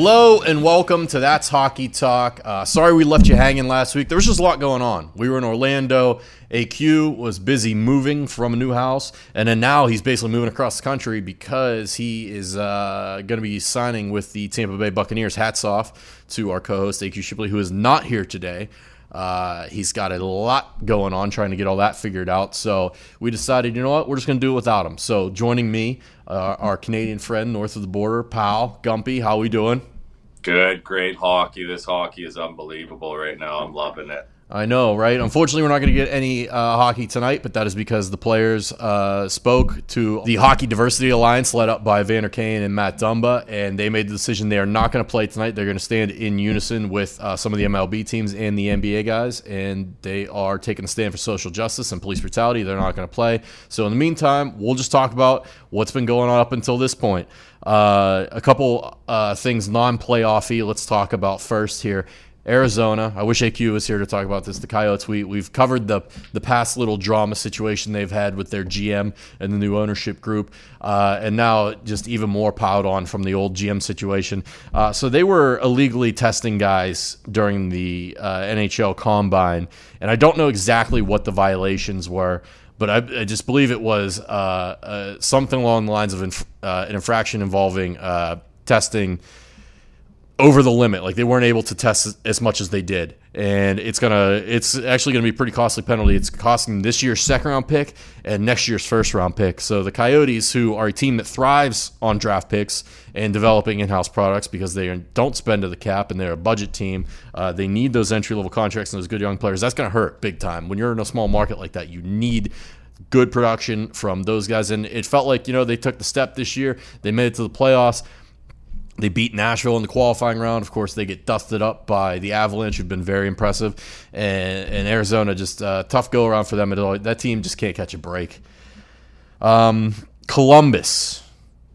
Hello and welcome to That's Hockey Talk. Uh, sorry we left you hanging last week. There was just a lot going on. We were in Orlando. AQ was busy moving from a new house, and then now he's basically moving across the country because he is uh, going to be signing with the Tampa Bay Buccaneers. Hats off to our co-host AQ Shipley, who is not here today. Uh, he's got a lot going on trying to get all that figured out. So we decided, you know what, we're just going to do it without him. So joining me, uh, our Canadian friend north of the border, pal Gumpy. How are we doing? Good, great hockey. This hockey is unbelievable right now. I'm loving it. I know, right? Unfortunately, we're not going to get any uh, hockey tonight, but that is because the players uh, spoke to the Hockey Diversity Alliance, led up by Vander Kane and Matt Dumba, and they made the decision they are not going to play tonight. They're going to stand in unison with uh, some of the MLB teams and the NBA guys, and they are taking a stand for social justice and police brutality. They're not going to play. So, in the meantime, we'll just talk about what's been going on up until this point. Uh, a couple uh, things non-playoffy. Let's talk about first here. Arizona. I wish AQ was here to talk about this. The Coyotes. We we've covered the the past little drama situation they've had with their GM and the new ownership group, uh, and now just even more piled on from the old GM situation. Uh, so they were illegally testing guys during the uh, NHL Combine, and I don't know exactly what the violations were. But I, I just believe it was uh, uh, something along the lines of inf- uh, an infraction involving testing over the limit. Like they weren't able to test as much as they did, and it's gonna it's actually gonna be a pretty costly penalty. It's costing this year's second round pick and next year's first round pick. So the Coyotes, who are a team that thrives on draft picks and developing in house products because they don't spend to the cap and they're a budget team, uh, they need those entry level contracts and those good young players. That's gonna hurt big time when you're in a small market like that. You need good production from those guys, and it felt like you know they took the step this year. They made it to the playoffs they beat Nashville in the qualifying round. Of course, they get dusted up by the Avalanche, who've been very impressive. And, and Arizona, just uh, tough go around for them. That team just can't catch a break. Um, Columbus.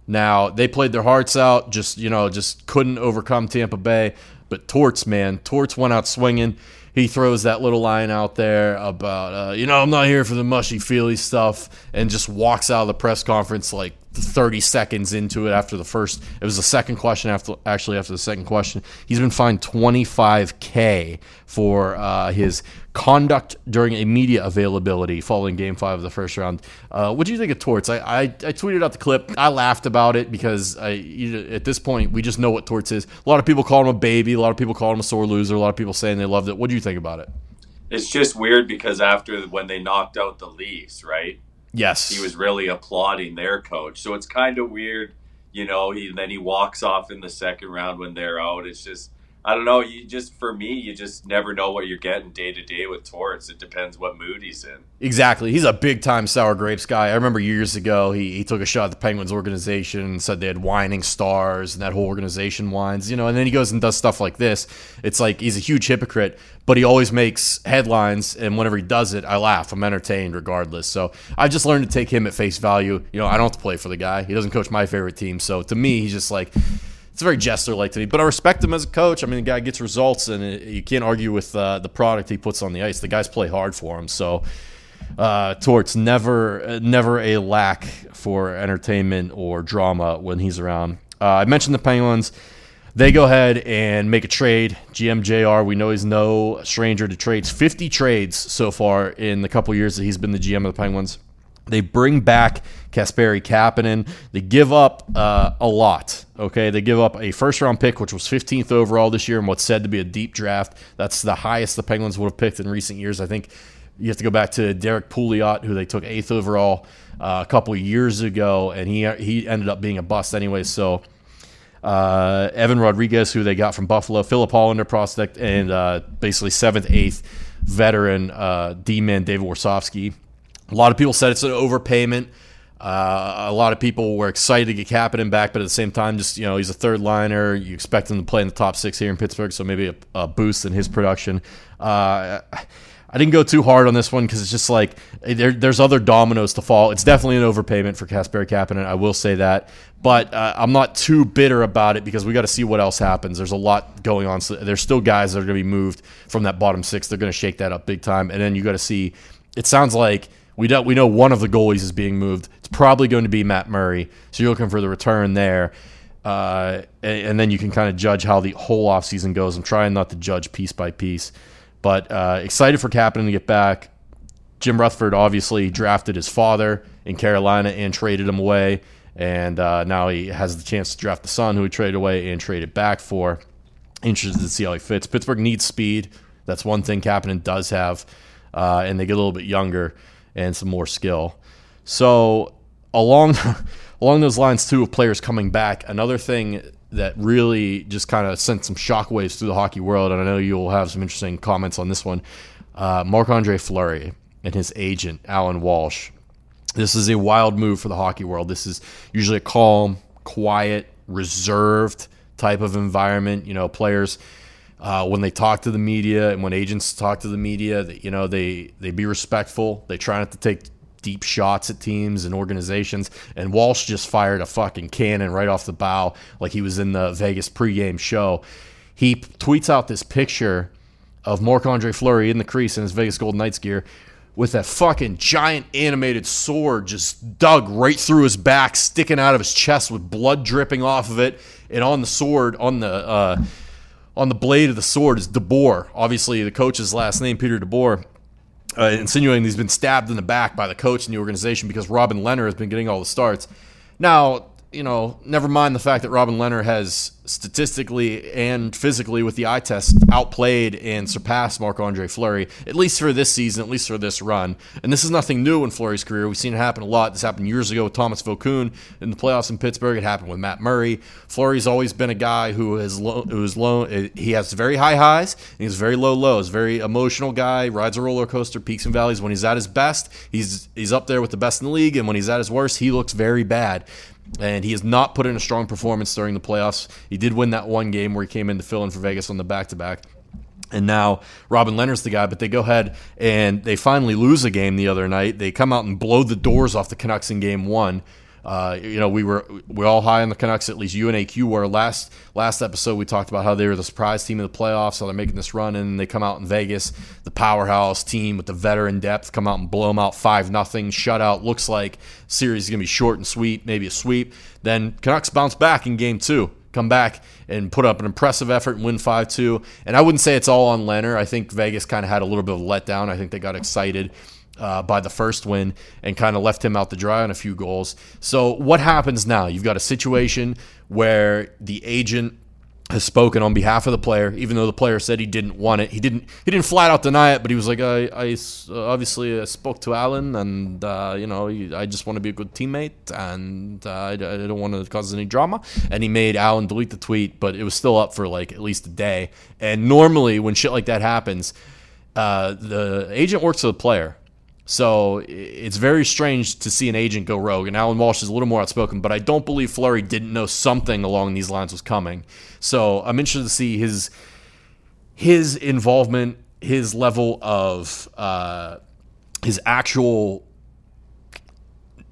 Now, they played their hearts out, just, you know, just couldn't overcome Tampa Bay. But Torts, man, Torts went out swinging. He throws that little line out there about, uh, you know, I'm not here for the mushy feely stuff, and just walks out of the press conference like 30 seconds into it after the first it was the second question after actually after the second question. He's been fined 25k for uh, his conduct during a media availability following game five of the first round. Uh, what do you think of torts? I, I, I, tweeted out the clip. I laughed about it because I, you, at this point we just know what torts is. A lot of people call him a baby. A lot of people call him a sore loser. A lot of people saying they loved it. What do you think about it? It's just weird because after when they knocked out the leafs right? Yes, he was really applauding their coach. So it's kind of weird, you know. He then he walks off in the second round when they're out. It's just I don't know. You just for me, you just never know what you're getting day to day with Torts. It depends what mood he's in. Exactly. He's a big time sour grapes guy. I remember years ago he, he took a shot at the Penguins organization and said they had whining stars and that whole organization whines, you know, and then he goes and does stuff like this. It's like he's a huge hypocrite, but he always makes headlines and whenever he does it, I laugh. I'm entertained regardless. So I've just learned to take him at face value. You know, I don't have to play for the guy. He doesn't coach my favorite team. So to me, he's just like it's very jester like to me. But I respect him as a coach. I mean, the guy gets results, and it, you can't argue with uh, the product he puts on the ice. The guys play hard for him, so uh, Torts never never a lack for entertainment or drama when he's around. Uh, I mentioned the Penguins. They go ahead and make a trade. GMJR, we know he's no stranger to trades. 50 trades so far in the couple years that he's been the GM of the Penguins. They bring back Kasperi Kapanen. They give up uh, a lot. Okay, they give up a first round pick, which was 15th overall this year, and what's said to be a deep draft. That's the highest the Penguins would have picked in recent years. I think you have to go back to Derrick Pouliot, who they took eighth overall uh, a couple years ago, and he he ended up being a bust anyway. So. Uh, Evan Rodrigues, who they got from Buffalo, Filip Hallander prospect, and uh, basically seventh, eighth veteran uh, D-man David Warsofsky a lot of people said it's an overpayment. Uh, a lot of people were excited to get Kapanen back, but at the same time, just you know, he's a third liner. You expect him to play in the top six here in Pittsburgh, so maybe a, a boost in his production. Uh, I didn't go too hard on this one because it's just like there, there's other dominoes to fall. It's definitely an overpayment for Kasperi Kapanen. I will say that, but uh, I'm not too bitter about it because we got to see what else happens. There's a lot going on. So there's still guys that are going to be moved from that bottom six. They're going to shake that up big time, and then you got to see. It sounds like we don't. We know one of the goalies is being moved. It's probably going to be Matt Murray. So you're looking for the return there. Uh, and, and then you can kind of judge how the whole offseason goes. I'm trying not to judge piece by piece, but uh, excited for Kapanen to get back. Jim Rutherford obviously drafted his father in Carolina and traded him away. And uh, now he has the chance to draft the son who he traded away and traded back for. Interested to see how he fits. Pittsburgh needs speed. That's one thing Kapanen does have. Uh, and they get a little bit younger and some more skill. So along along those lines too of players coming back, another thing that really just kind of sent some shockwaves through the hockey world, and I know you'll have some interesting comments on this one. Uh, Marc Andre Fleury and his agent Alan Walsh. This is a wild move for the hockey world. This is usually a calm, quiet, reserved type of environment. You know, players uh, when they talk to the media and when agents talk to the media, that you know they they be respectful. They try not to take deep shots at teams and organizations. And Walsh just fired a fucking cannon right off the bow, like he was in the Vegas pregame show. He tweets out this picture of Marc Andre Fleury in the crease in his Vegas Golden Knights gear with a fucking giant animated sword just dug right through his back, sticking out of his chest with blood dripping off of it. And on the sword, on the uh, on the blade of the sword is DeBoer. Obviously, the coach's last name, Peter DeBoer uh, insinuating he's been stabbed in the back by the coach in the organization because Robin Lehner has been getting all the starts. Now, you know, never mind the fact that Robin Lehner has statistically and physically with the eye test outplayed and surpassed Marc Andre Fleury, at least for this season, at least for this run. And this is nothing new in Fleury's career. We've seen it happen a lot. This happened years ago with Thomas Vokoun in the playoffs in Pittsburgh. It happened with Matt Murray. Fleury's always been a guy who low, who is low. He has very high highs and he's very low lows. Very emotional guy. Rides a roller coaster, peaks and valleys. When he's at his best, he's he's up there with the best in the league. And when he's at his worst, he looks very bad and he has not put in a strong performance during the playoffs. He did win that one game where he came in to fill in for Vegas on the back to back. And now Robin Lehner's the guy, but they go ahead and they finally lose a game the other night. They come out and blow the doors off the Canucks in game one. Uh, you know, we were we all high on the Canucks. At least you and AQ were. Last last episode, we talked about how they were the surprise team in the playoffs, how they're making this run, and they come out in Vegas, the powerhouse team with the veteran depth, come out and blow them out five nothing, shutout. Looks like series is gonna be short and sweet, maybe a sweep. Then Canucks bounce back in game two come back and put up an impressive effort and win 5 2. And I wouldn't say it's all on Lehner. I think Vegas kind of had a little bit of a letdown. I think they got excited uh, by the first win and kind of left him out to dry on a few goals. So, what happens now? You've got a situation where the agent has spoken on behalf of the player, even though the player said he didn't want it. He didn't. He didn't flat out deny it, but he was like, "I, I obviously uh, spoke to Alan, and uh, you know, I just want to be a good teammate, and uh, I, I, don't want to cause any drama." And he made Alan delete the tweet, but it was still up for like at least a day. And normally, when shit like that happens, uh, the agent works with the player. So it's very strange to see an agent go rogue. And Alan Walsh is a little more outspoken, but I don't believe Fleury didn't know something along these lines was coming. So I'm interested to see his his involvement, his level of uh, his actual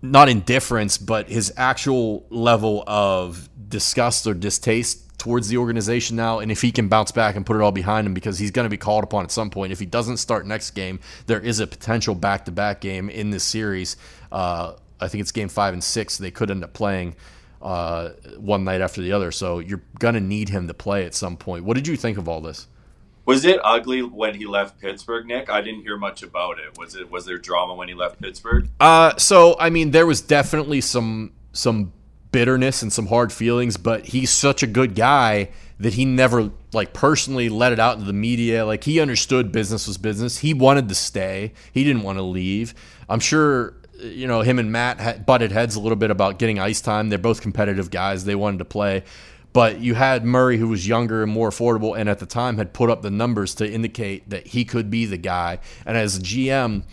not indifference, but his actual level of disgust or distaste towards the organization now, and if he can bounce back and put it all behind him, because he's going to be called upon at some point. If he doesn't start next game, there is a potential back-to-back game in this series. Uh, I think it's game five and six. They could end up playing uh, one night after the other, so you're going to need him to play at some point. What did you think of all this? Was it ugly when he left Pittsburgh, Nick? I didn't hear much about it. Was it was there drama when he left Pittsburgh? Uh, so I mean, there was definitely some some bitterness and some hard feelings, but he's such a good guy that he never like personally let it out into the media. Like he understood business was business. He wanted to stay. He didn't want to leave. I'm sure you know him and Matt butted heads a little bit about getting ice time. They're both competitive guys. They wanted to play. But you had Murray, who was younger and more affordable, and at the time had put up the numbers to indicate that he could be the guy. And as a GM,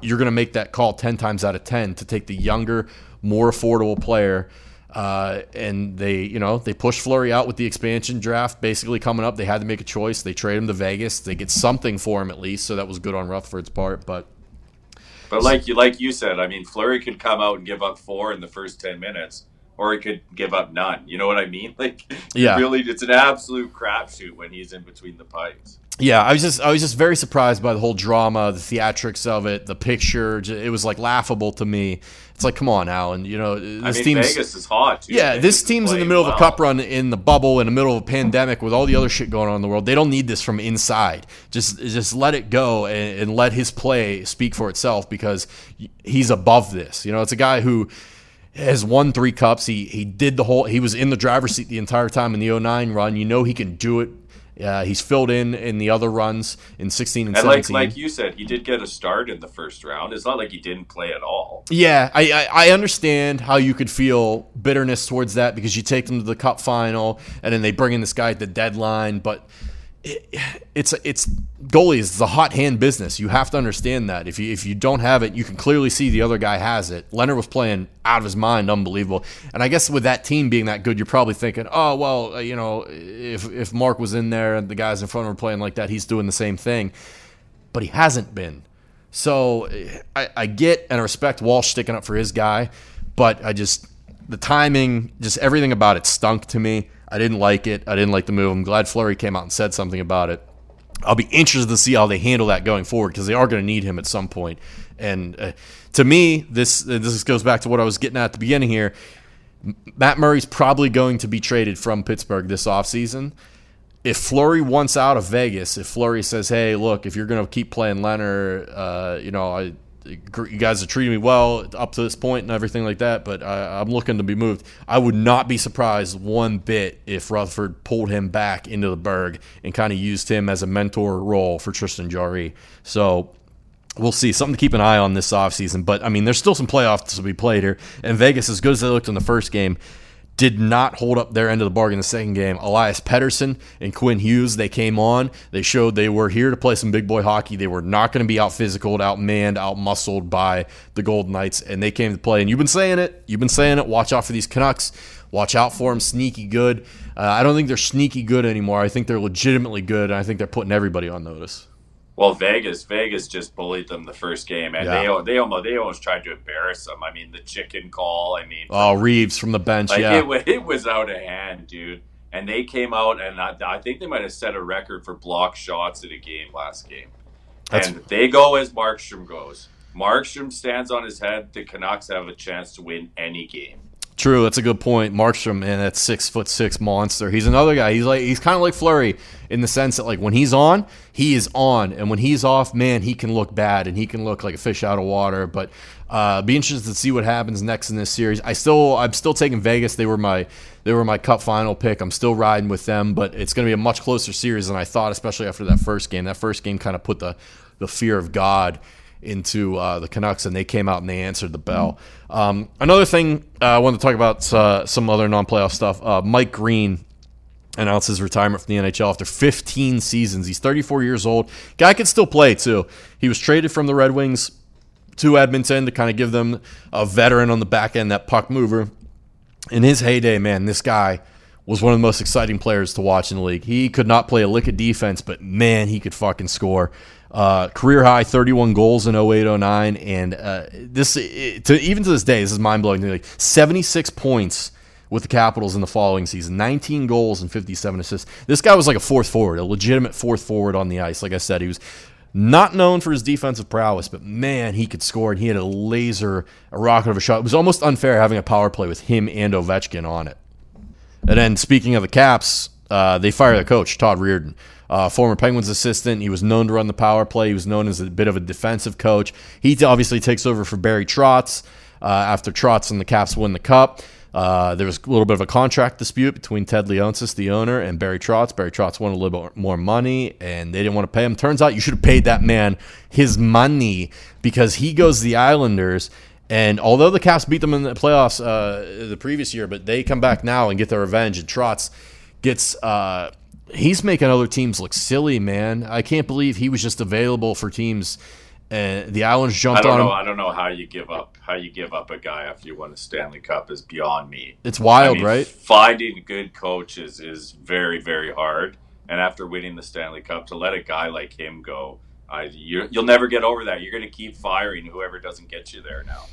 you're going to make that call 10 times out of 10 to take the younger, more affordable player uh, and they, you know, they push Fleury out with the expansion draft basically coming up. They had to make a choice. They trade him to Vegas. They get something for him at least, so that was good on Rutherford's part. But, but like you, like you said, I mean, Fleury could come out and give up four in the first ten minutes, or he could give up none. You know what I mean? Like, yeah, really, it's an absolute crapshoot when he's in between the pipes yeah, I was just I was just very surprised by the whole drama, the theatrics of it, the picture. It was like laughable to me. It's like, come on, Alan. You know, this I mean, team's Vegas is hot. Dude. yeah, Vegas this team's in the middle of a cup run in the bubble in the middle of a pandemic with all the other shit going on in the world. They don't need this from inside. Just just let it go and, and let his play speak for itself because he's above this. You know, it's a guy who has won three cups. He he did the whole. He was in the driver's seat the entire time in the 09 run. You know he can do it. Uh, he's filled in in the other runs in 16 and, And 17. like you said, he did get a start in the first round. It's not like he didn't play at all. Yeah, I, I I understand how you could feel bitterness towards that because you take them to the cup final and then they bring in this guy at the deadline, but it's it's goalies is a hot hand business. You have to understand that. If you if you don't have it, you can clearly see the other guy has it. Lehner was playing out of his mind, unbelievable. And I guess with that team being that good, you're probably thinking, oh well, uh, you know, if if Mark was in there and the guys in front were playing like that, he's doing the same thing. But he hasn't been. So I, I get and respect Walsh sticking up for his guy, but I just the timing, just everything about it stunk to me. I didn't like it. I didn't like the move. I'm glad Fleury came out and said something about it. I'll be interested to see how they handle that going forward because they are going to need him at some point. And uh, to me, this this goes back to what I was getting at at the beginning here. Matt Murray's probably going to be traded from Pittsburgh this offseason. If Fleury wants out of Vegas, if Fleury says, "Hey, look, if you're going to keep playing Lehner, uh, you know, I, you guys are treating me well up to this point and everything like that, but I, I'm looking to be moved," I would not be surprised one bit if Rutherford pulled him back into the Burgh and kind of used him as a mentor role for Tristan Jarry. So we'll see. Something to keep an eye on this offseason. But, I mean, there's still some playoffs to be played here. And Vegas, as good as they looked in the first game, did not hold up their end of the bargain in the second game. Elias Pettersson and Quinn Hughes, they came on. They showed they were here to play some big boy hockey. They were not going to be out physical, out manned, out muscled by the Golden Knights, and they came to play. And you've been saying it. You've been saying it. Watch out for these Canucks. Watch out for them. Sneaky good. Uh, I don't think they're sneaky good anymore. I think they're legitimately good, and I think they're putting everybody on notice. Well, Vegas, Vegas just bullied them the first game, and Yeah. they they almost they almost tried to embarrass them. I mean, the chicken call. I mean, Oh, Reaves from the bench, like yeah. it, it was out of hand, dude. And they came out, and I, I think they might have set a record for block shots in a game last game. That's- and they go as Markstrom goes. Markstrom stands on his head. The Canucks have a chance to win any game. True, that's a good point. Markstrom, man, that six foot six monster. He's another guy. He's like he's kind of like Fleury in the sense that like when he's on, he is on, and when he's off, man, he can look bad and he can look like a fish out of water. But uh, be interested to see what happens next in this series. I still, I'm still taking Vegas. They were my they were my Cup final pick. I'm still riding with them, but it's going to be a much closer series than I thought, especially after that first game. That first game kind of put the the fear of God into uh, the Canucks, and they came out and they answered the bell. Um, another thing uh, I wanted to talk about uh, some other non-playoff stuff. Uh, Mike Green announced his retirement from the NHL after 15 seasons. He's 34 years old. Guy could still play too. He was traded from the Red Wings to Edmonton to kind of give them a veteran on the back end, that puck mover. In his heyday, man, this guy was one of the most exciting players to watch in the league. He could not play a lick of defense, but man, he could fucking score. Uh, career high 31 goals in 08 09 and uh, this it, to even to this day this is mind-blowing like 76 points with the Capitals in the following season 19 goals and 57 assists. This guy was like a fourth forward a legitimate fourth forward on the ice like I said. He was not known for his defensive prowess but man he could score and he had a laser a rocket of a shot. It was almost unfair having a power play with him and Ovechkin on it. And then speaking of the Caps, uh, they fired the coach, Todd Reirden, uh, former Penguins assistant. He was known to run the power play. He was known as a bit of a defensive coach. He obviously takes over for Barry Trotz uh, after Trotz and the Caps win the Cup. Uh, there was a little bit of a contract dispute between Ted Leonsis, the owner, and Barry Trotz. Barry Trotz wanted a little bit more money, and they didn't want to pay him. Turns out you should have paid that man his money because he goes to the Islanders. And although the Caps beat them in the playoffs uh, the previous year, but they come back now and get their revenge. And Trotz gets uh, he's making other teams look silly, man. I can't believe he was just available for teams. And the Islanders I jumped don't on know. him. I don't know how you give up. How you give up a guy after you win a Stanley Cup is beyond me. It's wild, I mean, right? Finding good coaches is very, very hard. And after winning the Stanley Cup, to let a guy like him go, I, you, you'll never get over that. You're going to keep firing whoever doesn't get you there now.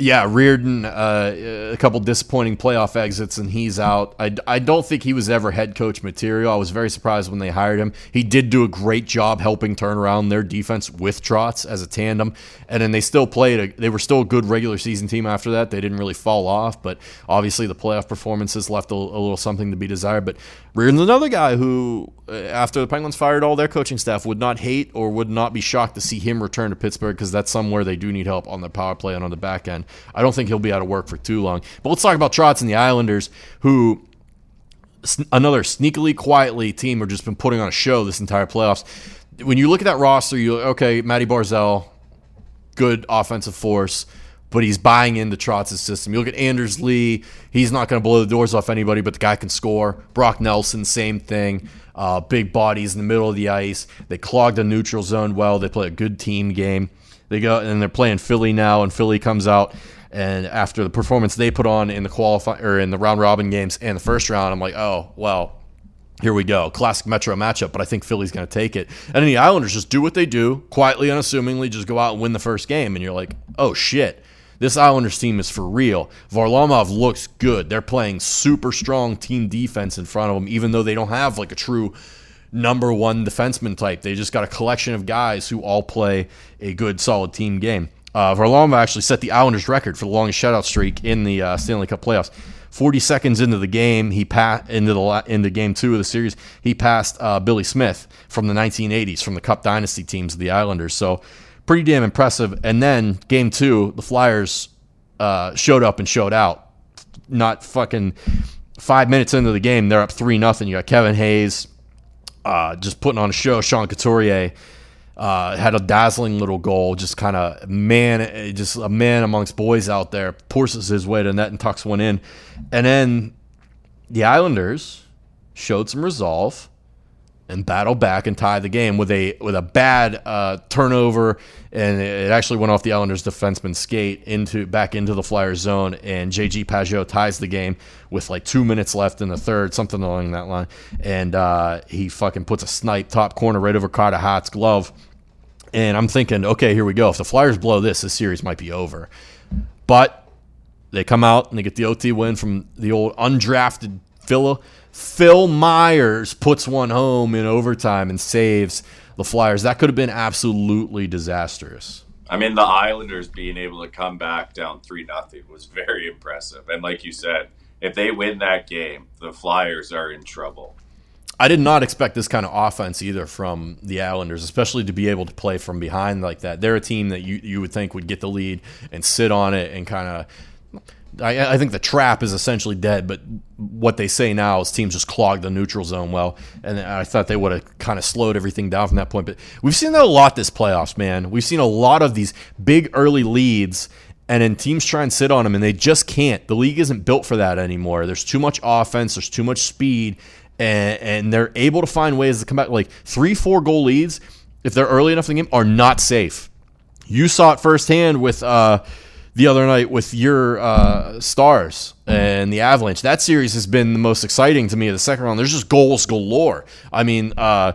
Yeah, Reirden, uh, a couple disappointing playoff exits, and he's out. I, I don't think he was ever head coach material. I was very surprised when they hired him. He did do a great job helping turn around their defense with Trotz as a tandem, and then they still played. A, they were still a good regular season team after that. They didn't really fall off, but obviously the playoff performances left a, a little something to be desired. But Reirden's another guy who, uh, after the Penguins fired all their coaching staff, would not hate or would not be shocked to see him return to Pittsburgh because that's somewhere they do need help on the power play and on the back end. I don't think he'll be out of work for too long. But let's talk about Trotz and the Islanders, who another sneakily, quietly team have just been putting on a show this entire playoffs. When you look at that roster, you okay, Matty Barzal, good offensive force, but he's buying into Trotz's system. You look at Anders Lee, he's not going to blow the doors off anybody, but the guy can score. Brock Nelson, same thing. Uh, big bodies in the middle of the ice. They clog the neutral zone well. They play a good team game. They go and they're playing Philly now, and Philly comes out and after the performance they put on in the qualify or in the round robin games and the first round, I'm like, oh well, here we go, classic Metro matchup. But I think Philly's going to take it. And the Islanders just do what they do, quietly, unassumingly, just go out and win the first game, and you're like, oh shit. This Islanders team is for real. Varlamov looks good. They're playing super strong team defense in front of them, even though they don't have like a true number one defenseman type. They just got a collection of guys who all play a good, solid team game. Uh, actually set the Islanders record for the longest shutout streak in the uh, Stanley Cup playoffs. 40 seconds into the game, he passed into the into game two of the series. He passed uh, Billy Smith from the 1980s, from the Cup dynasty teams of the Islanders. So pretty damn impressive. And then game two, the Flyers uh, showed up and showed out. Not fucking five minutes into the game, they're up three nothing. You got Kevin Hayes uh, just putting on a show. Sean Couturier uh, had a dazzling little goal, just kind of man, just a man amongst boys out there, forces his way to net and tucks one in. And then the Islanders showed some resolve and battle back and tie the game with a with a bad uh, turnover, and it actually went off the Islanders' defenseman's skate into back into the Flyers zone, and JG Pageau ties the game with like two minutes left in the third, something along that line, and uh, he fucking puts a snipe top corner right over Carter Hart's glove and I'm thinking, okay, here we go. If the Flyers blow this, this series might be over. But they come out and they get the OT win from the old undrafted Phil. Phil Myers puts one home in overtime and saves the Flyers. That could have been absolutely disastrous. I mean, the Islanders being able to come back down 3 nothing was very impressive. And like you said, if they win that game, the Flyers are in trouble. I did not expect this kind of offense either from the Islanders, especially to be able to play from behind like that. They're a team that you, you would think would get the lead and sit on it and kind of. I, I, think the trap is essentially dead, but what they say now is teams just clog the neutral zone well, and I thought they would have kind of slowed everything down from that point. But we've seen that a lot this playoffs, man. We've seen a lot of these big early leads and then teams try and sit on them and they just can't. The league isn't built for that anymore. There's too much offense, there's too much speed, and, and they're able to find ways to come back. Like three, four goal leads, if they're early enough in the game, are not safe. You saw it firsthand with uh, the other night with your uh, Stars and the Avalanche. That series has been the most exciting to me of the second round. There's just goals galore. I mean, uh,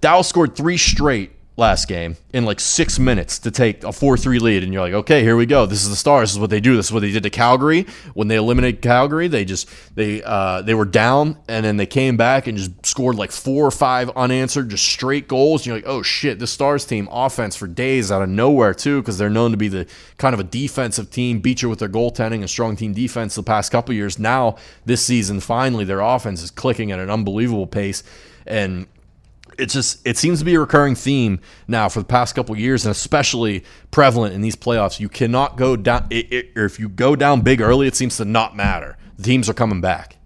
Dallas scored three straight last game in like six minutes to take a 4 3 lead. And you're like, okay, here we go. This is the Stars. This is what they do. This is what they did to Calgary. When they eliminated Calgary, they just, they, uh, they were down and then they came back and just scored like four or five unanswered, just straight goals. And you're like, oh shit, this Stars team offense for days out of nowhere too, because they're known to be the kind of a defensive team, beat you with their goaltending and strong team defense the past couple years. Now, this season, finally, their offense is clicking at an unbelievable pace. And it's just it seems to be a recurring theme now for the past couple years, and especially prevalent in these playoffs. You cannot go down, it, it, or if you go down big early, it seems to not matter. The teams are coming back.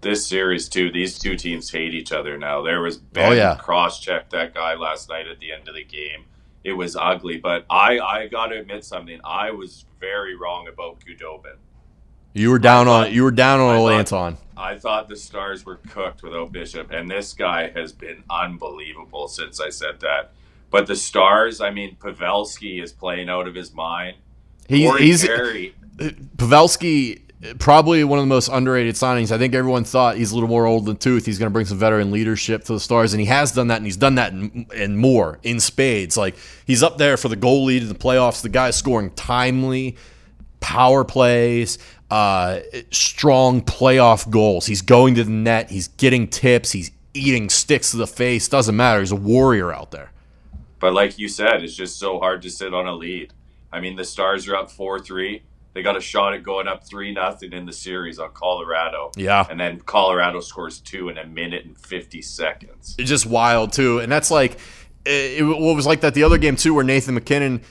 This series too, these two teams hate each other now. There was Benn oh, yeah. cross check that guy last night at the end of the game. It was ugly, but I I got to admit something. I was very wrong about Khudobin. You were down thought, on you were down on Old Anton. I thought the Stars were cooked without Bishop, and this guy has been unbelievable since I said that. But the Stars, I mean, Pavelski is playing out of his mind. He's, he's Pavelski, probably one of the most underrated signings. I think everyone thought he's a little more old than tooth. He's going to bring some veteran leadership to the Stars, and he has done that, and he's done that and, and more in spades. Like he's up there for the goal lead in the playoffs. The guy's scoring timely power plays, uh, strong playoff goals. He's going to the net. He's getting tips. He's eating sticks to the face. Doesn't matter. He's a warrior out there. But like you said, it's just so hard to sit on a lead. I mean, the Stars are up four three. They got a shot at going up three nothing in the series on Colorado. Yeah. And then Colorado scores two in a minute and fifty seconds. It's just wild too, and that's like it, it what was like that the other game too, where Nathan MacKinnon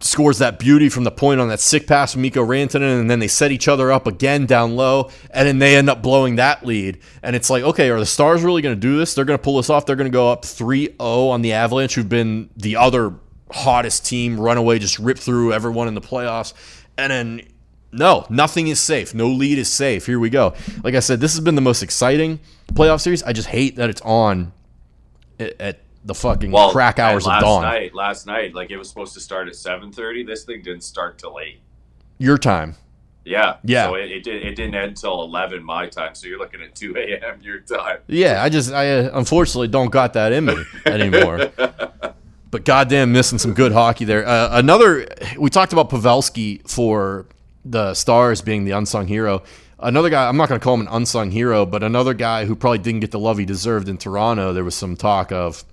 scores that beauty from the point on that sick pass from Mikko Rantanen, and then they set each other up again down low, and then they end up blowing that lead. And it's like, okay, are the Stars really going to do this? They're going to pull this off. They're going to go up 3 0 on the Avalanche, who've been the other hottest team, runaway, just rip through everyone in the playoffs. And then, no, nothing is safe. No lead is safe. Here we go. Like I said, this has been the most exciting playoff series. I just hate that it's on at the fucking well, crack hours of dawn. Night, last night, like it was supposed to start at seven thirty. This thing didn't start till eight. Your time. Yeah. Yeah. So it, it, did, it didn't end until eleven my time. So you're looking at two a.m. your time. Yeah, I just I uh, unfortunately don't got that in me anymore. but goddamn, missing some good hockey there. Uh, another, we talked about Pavelski for the Stars being the unsung hero. Another guy, I'm not going to call him an unsung hero, but another guy who probably didn't get the love he deserved in Toronto. There was some talk of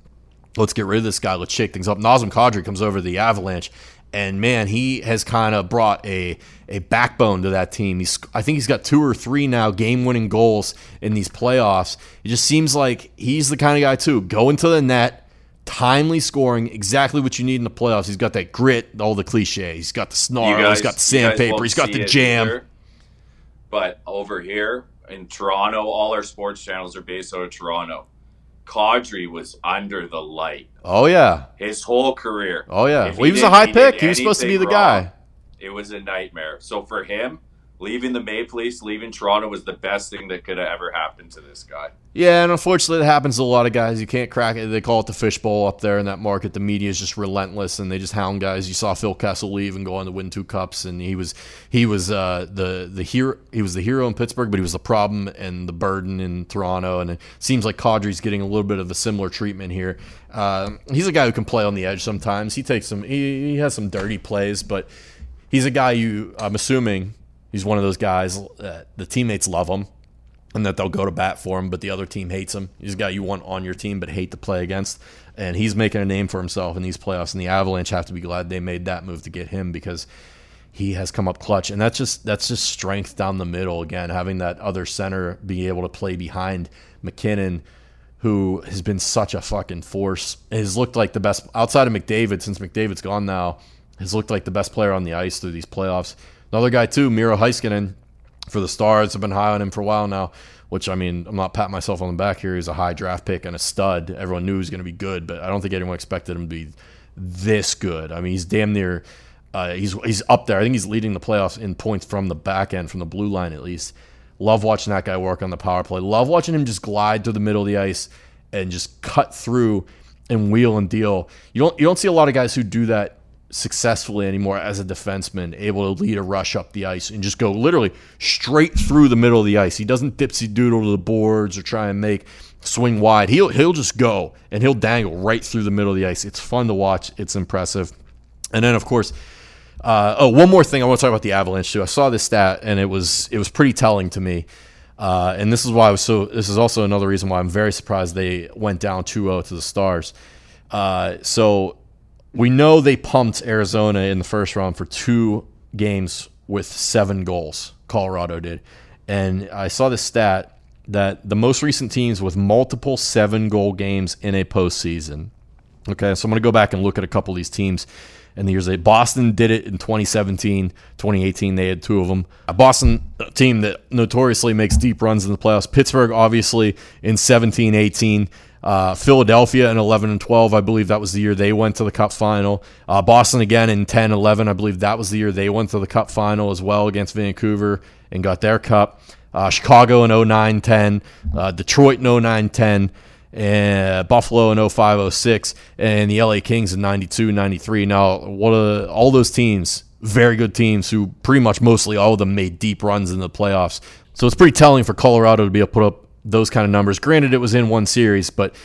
let's get rid of this guy. Let's shake things up. Nazem Kadri comes over the Avalanche, and man, he has kind of brought a a backbone to that team. He's I think he's got two or three now game winning goals in these playoffs. It just seems like he's the kind of guy too. Go into the net, timely scoring, exactly what you need in the playoffs. He's got that grit, all the cliche. He's got the snarl. Guys, he's got the sandpaper. He's got the jam. Either, but over here in Toronto, all our sports channels are based out of Toronto. Kadri was under the light. Oh yeah, his whole career. Oh yeah, well, he, he was a high he pick. He was supposed to be the wrong, guy. It was a nightmare. So for him, leaving the Maple Leafs, leaving Toronto was the best thing that could have ever happened to this guy. Yeah, and unfortunately, it happens to a lot of guys. You can't crack it. They call it the fishbowl up there in that market. The media is just relentless, and they just hound guys. You saw Phil Kessel leave and go on to win two cups, and he was he was uh, the the hero. He was the hero in Pittsburgh, but he was the problem and the burden in Toronto. And it seems like Kadri's getting a little bit of a similar treatment here. Uh, he's a guy who can play on the edge sometimes. He takes some. He, he has some dirty plays, but he's a guy you. I'm assuming He's one of those guys that the teammates love him and that they'll go to bat for him, but the other team hates him. He's a guy you want on your team but hate to play against. And he's making a name for himself in these playoffs. And the Avalanche have to be glad they made that move to get him because he has come up clutch. And that's just that's just strength down the middle again, having that other center be able to play behind MacKinnon, who has been such a fucking force. Has looked like the best outside of McDavid since McDavid's gone now. Has looked like the best player on the ice through these playoffs. Another guy too, Miro Heiskanen for the Stars. I've been high on him for a while now. Which I mean, I'm not patting myself on the back here. He's a high draft pick and a stud. Everyone knew he was going to be good, but I don't think anyone expected him to be this good. I mean, he's damn near. Uh, he's he's up there. I think he's leading the playoffs in points from the back end, from the blue line at least. Love watching that guy work on the power play. Love watching him just glide through the middle of the ice and just cut through and wheel and deal. You don't you don't see a lot of guys who do that successfully anymore as a defenseman, able to lead a rush up the ice and just go literally straight through the middle of the ice. He doesn't dipsy doodle to the boards or try and make swing wide. He'll he'll just go and he'll dangle right through the middle of the ice. It's fun to watch. It's impressive. And then of course, uh, oh, one more thing I want to talk about the Avalanche too. I saw this stat and it was it was pretty telling to me. Uh, and this is why I was so. This is also another reason why I'm very surprised they went down 2-0 to the Stars. Uh, so we know they pumped Arizona in the first round for two games with seven goals. Colorado did. And I saw this stat that the most recent teams with multiple seven goal games in a postseason. Okay, so I'm going to go back and look at a couple of these teams in the years they Boston did it in 2017, 2018. They had two of them. A Boston team that notoriously makes deep runs in the playoffs. Pittsburgh, obviously, in 17, 18. Uh, Philadelphia in 11 and 12, I believe that was the year they went to the Cup final. Uh, Boston again in 10 11, I believe that was the year they went to the Cup final as well against Vancouver and got their Cup. Uh, Chicago in 09 10, uh, Detroit in 09 10, and Buffalo in 05 06, and the LA Kings in 92 93. Now, what all those teams, very good teams who pretty much mostly all of them made deep runs in the playoffs. So it's pretty telling for Colorado to be able to put up those kind of numbers. Granted, it was in one series, but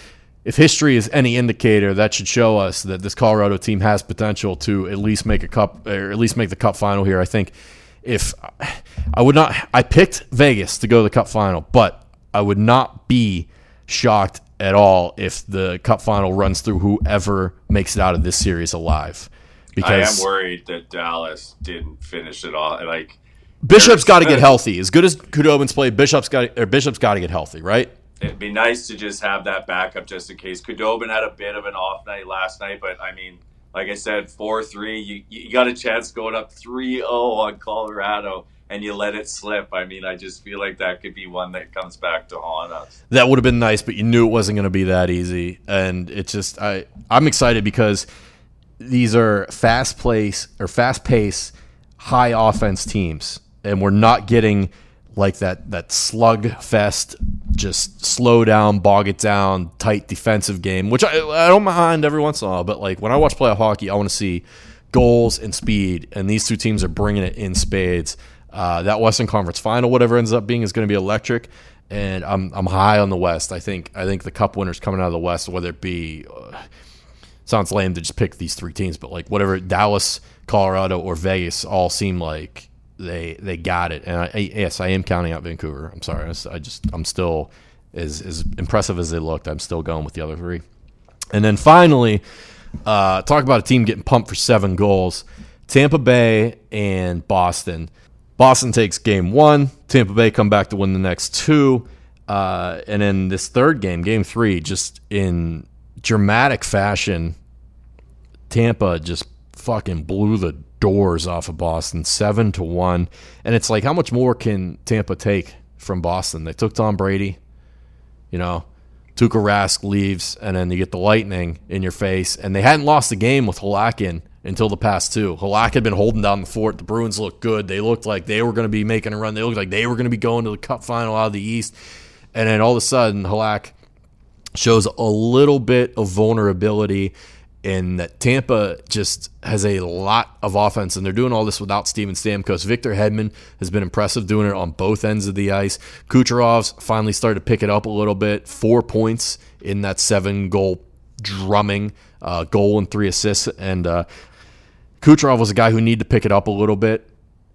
if history is any indicator, that should show us that this Colorado team has potential to at least make a cup or at least make the cup final here. I think if I would not, I picked Vegas to go to the Cup final, but I would not be shocked at all if the Cup final runs through whoever makes it out of this series alive. Because I am worried that Dallas didn't finish it all. Like Bishop's got to get healthy. As good as Khudobin's played, Bishop's got or Bishop's got to get healthy, right? It'd be nice to just have that backup just in case. Khudobin had a bit of an off night last night, but I mean, like I said, four three. You you got a chance going up 3-0 on Colorado and you let it slip. I mean, I just feel like that could be one that comes back to haunt us. That would have been nice, but you knew it wasn't going to be that easy, and it's just I I'm excited because these are fast place or fast pace, high offense teams, and we're not getting like that that slug fest just slow down, bog it down, tight defensive game, which I, I don't mind every once in a while. But like when I watch playoff hockey, I want to see goals and speed, and these two teams are bringing it in spades. Uh, that Western Conference Final, whatever ends up being, is going to be electric, and I'm I'm high on the West. I think I think the Cup winners coming out of the West, whether it be uh, sounds lame to just pick these three teams, but like whatever Dallas, Colorado, or Vegas all seem like they they got it. And I, yes, I am counting out Vancouver. I'm sorry, I just I'm still as as impressive as they looked. I'm still going with the other three, and then finally, uh, talk about a team getting pumped for seven goals. Tampa Bay and Boston. Boston takes game one. Tampa Bay come back to win the next two. Uh, and then this third game, game three, just in dramatic fashion, Tampa just fucking blew the doors off of Boston, seven to one. And it's like, how much more can Tampa take from Boston? They took Tom Brady, you know, Tuukka Rask leaves, and then you get the lightning in your face. And they hadn't lost a game with Halak in until the past two. Halak had been holding down the fort. The Bruins looked good. They looked like they were going to be making a run. They looked like they were going to be going to the Cup final out of the East. And then all of a sudden, Halak shows a little bit of vulnerability in that Tampa just has a lot of offense, and they're doing all this without Steven Stamkos. Victor Hedman has been impressive doing it on both ends of the ice. Kucherov's finally started to pick it up a little bit. Four points in that seven goal drumming, uh, goal and three assists, and uh, Kucherov was a guy who needed to pick it up a little bit.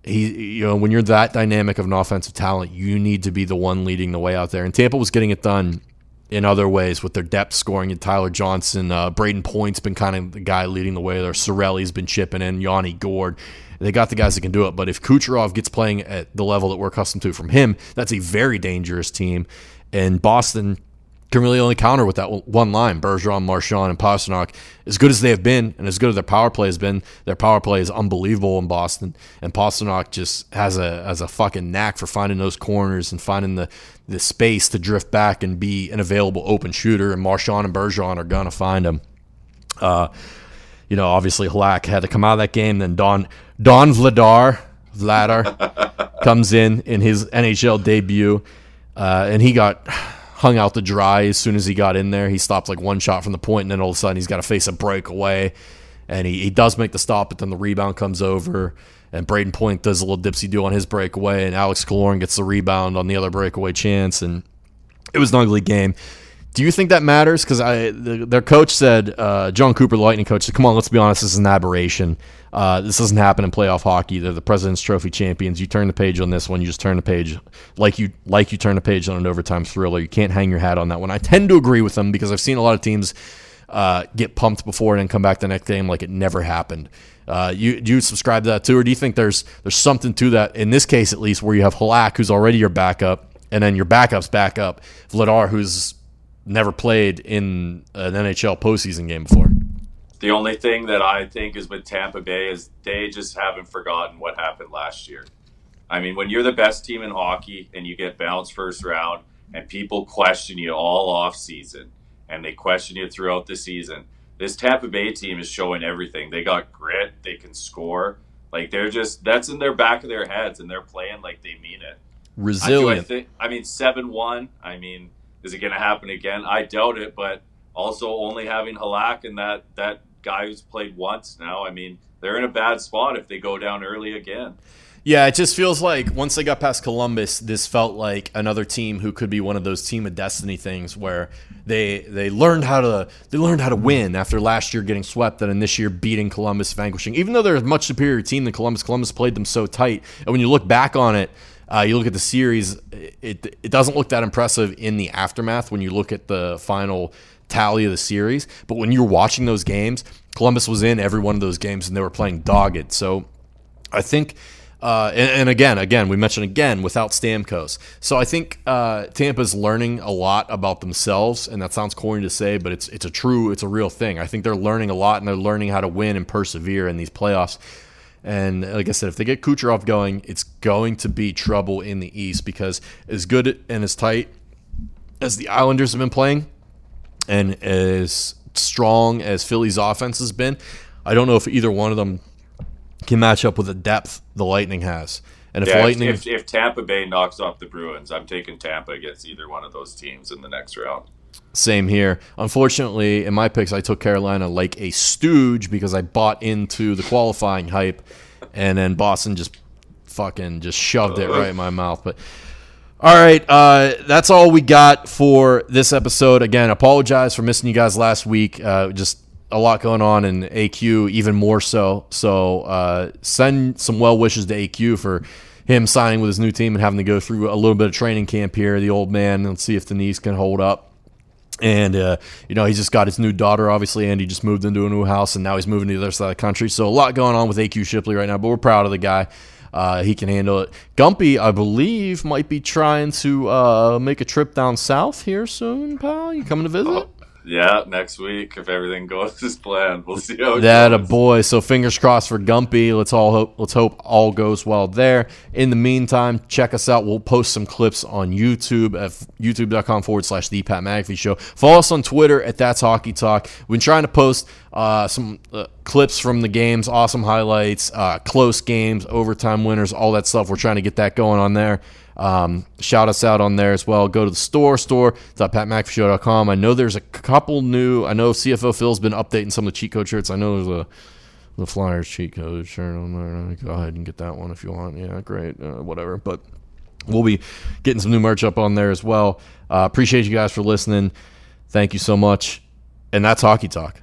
He, you know, when you're that dynamic of an offensive talent, you need to be the one leading the way out there. And Tampa was getting it done in other ways with their depth scoring. And Tyler Johnson, uh, Brayden Point's been kind of the guy leading the way there. Cirelli's been chipping in, Yanni Gourde. They got the guys that can do it. But if Kucherov gets playing at the level that we're accustomed to from him, that's a very dangerous team. And Boston can really only counter with that one line. Bergeron, Marchand, and Pastrnak, as good as they have been, and as good as their power play has been, their power play is unbelievable in Boston. And Pastrnak just has a has a fucking knack for finding those corners and finding the the space to drift back and be an available open shooter. And Marchand and Bergeron are gonna find him. Uh, you know, obviously Halak had to come out of that game. Then Don Don Vladar Vladar comes in in his NHL debut, uh, and he got hung out to dry as soon as he got in there. He stopped like one shot from the point, and then all of a sudden he's got to face a breakaway. And he, he does make the stop, but then the rebound comes over, and Brayden Point does a little dipsy do on his breakaway, and Alex Killorn gets the rebound on the other breakaway chance, and it was an ugly game. Do you think that matters? Because I the, their coach said, uh, Jon Cooper, the Lightning coach, said, "Come on, let's be honest. This is an aberration. Uh, this doesn't happen in playoff hockey. They're the President's Trophy champions. You turn the page on this one. You just turn the page like you like you turn the page on an overtime thriller. You can't hang your hat on that one. I tend to agree with them because I've seen a lot of teams uh, get pumped before and then come back the next game like it never happened. Uh, you do you subscribe to that too, or do you think there's there's something to that in this case at least, where you have Halak, who's already your backup, and then your backup's backup, Vladar, who's never played in an NHL postseason game before. The only thing that I think is with Tampa Bay is they just haven't forgotten what happened last year. I mean, when you're the best team in hockey and you get bounced first round and people question you all off season and they question you throughout the season, this Tampa Bay team is showing everything. They got grit, they can score. Like they're just that's in their back of their heads and they're playing like they mean it. Resilient. I, I, think, I mean, seven one. I mean, is it going to happen again? I doubt it, but also only having Halak and that that guy who's played once now. I mean, they're in a bad spot if they go down early again. Yeah, it just feels like once they got past Columbus, this felt like another team who could be one of those team of destiny things where they they learned how to they learned how to win after last year getting swept and then this year beating Columbus, vanquishing. Even though they're a much superior team than Columbus, Columbus played them so tight. And when you look back on it, uh, you look at the series, it it doesn't look that impressive in the aftermath when you look at the final tally of the series. But when you're watching those games, Columbus was in every one of those games and they were playing dogged. So I think uh, and, and, again, again, we mentioned again without Stamkos. So I think uh, Tampa's learning a lot about themselves, and that sounds corny to say, but it's it's a true, it's a real thing. I think they're learning a lot, and they're learning how to win and persevere in these playoffs. And like I said, if they get Kucherov going, it's going to be trouble in the East because as good and as tight as the Islanders have been playing, and as strong as Philly's offense has been, I don't know if either one of them can match up with the depth the Lightning has. And if yeah, Lightning, if, if, if, Tampa Bay knocks off the Bruins, I'm taking Tampa against either one of those teams in the next round. Same here. Unfortunately, in my picks, I took Carolina like a stooge because I bought into the qualifying hype, and then Boston just fucking just shoved it right in my mouth. But all right, uh, that's all we got for this episode. Again, apologize for missing you guys last week. Uh, just a lot going on in AQ, even more so. So uh, send some well wishes to AQ for him signing with his new team and having to go through a little bit of training camp here. The old man, let's see if the knees can hold up. And uh, you know he's just got his new daughter, obviously, and he just moved into a new house, and now he's moving to the other side of the country. So a lot going on with AQ Shipley right now, but we're proud of the guy. Uh, he can handle it. Gumpy, I believe, might be trying to uh, make a trip down south here soon, pal. You coming to visit? Yeah, next week if everything goes as planned, we'll see how that goes. a boy. So fingers crossed for Gumpy. Let's all hope. Let's hope all goes well there. In the meantime, check us out. We'll post some clips on YouTube at youtube.com forward slash the Pat McAfee Show. Follow us on Twitter at That's Hockey Talk. We've been trying to post uh, some uh, clips from the games, awesome highlights, uh, close games, overtime winners, all that stuff. We're trying to get that going on there. Um, shout us out on there as well. Go to the store, store.patmcafeeshow.com. I know there's a couple new, I know CFO Phil's been updating some of the cheat code shirts. I know there's a the Flyers cheat code shirt on there. Go ahead and get that one if you want. Yeah, great. Uh, whatever. But we'll be getting some new merch up on there as well. Uh, appreciate you guys for listening. Thank you so much. And that's Hockey Talk.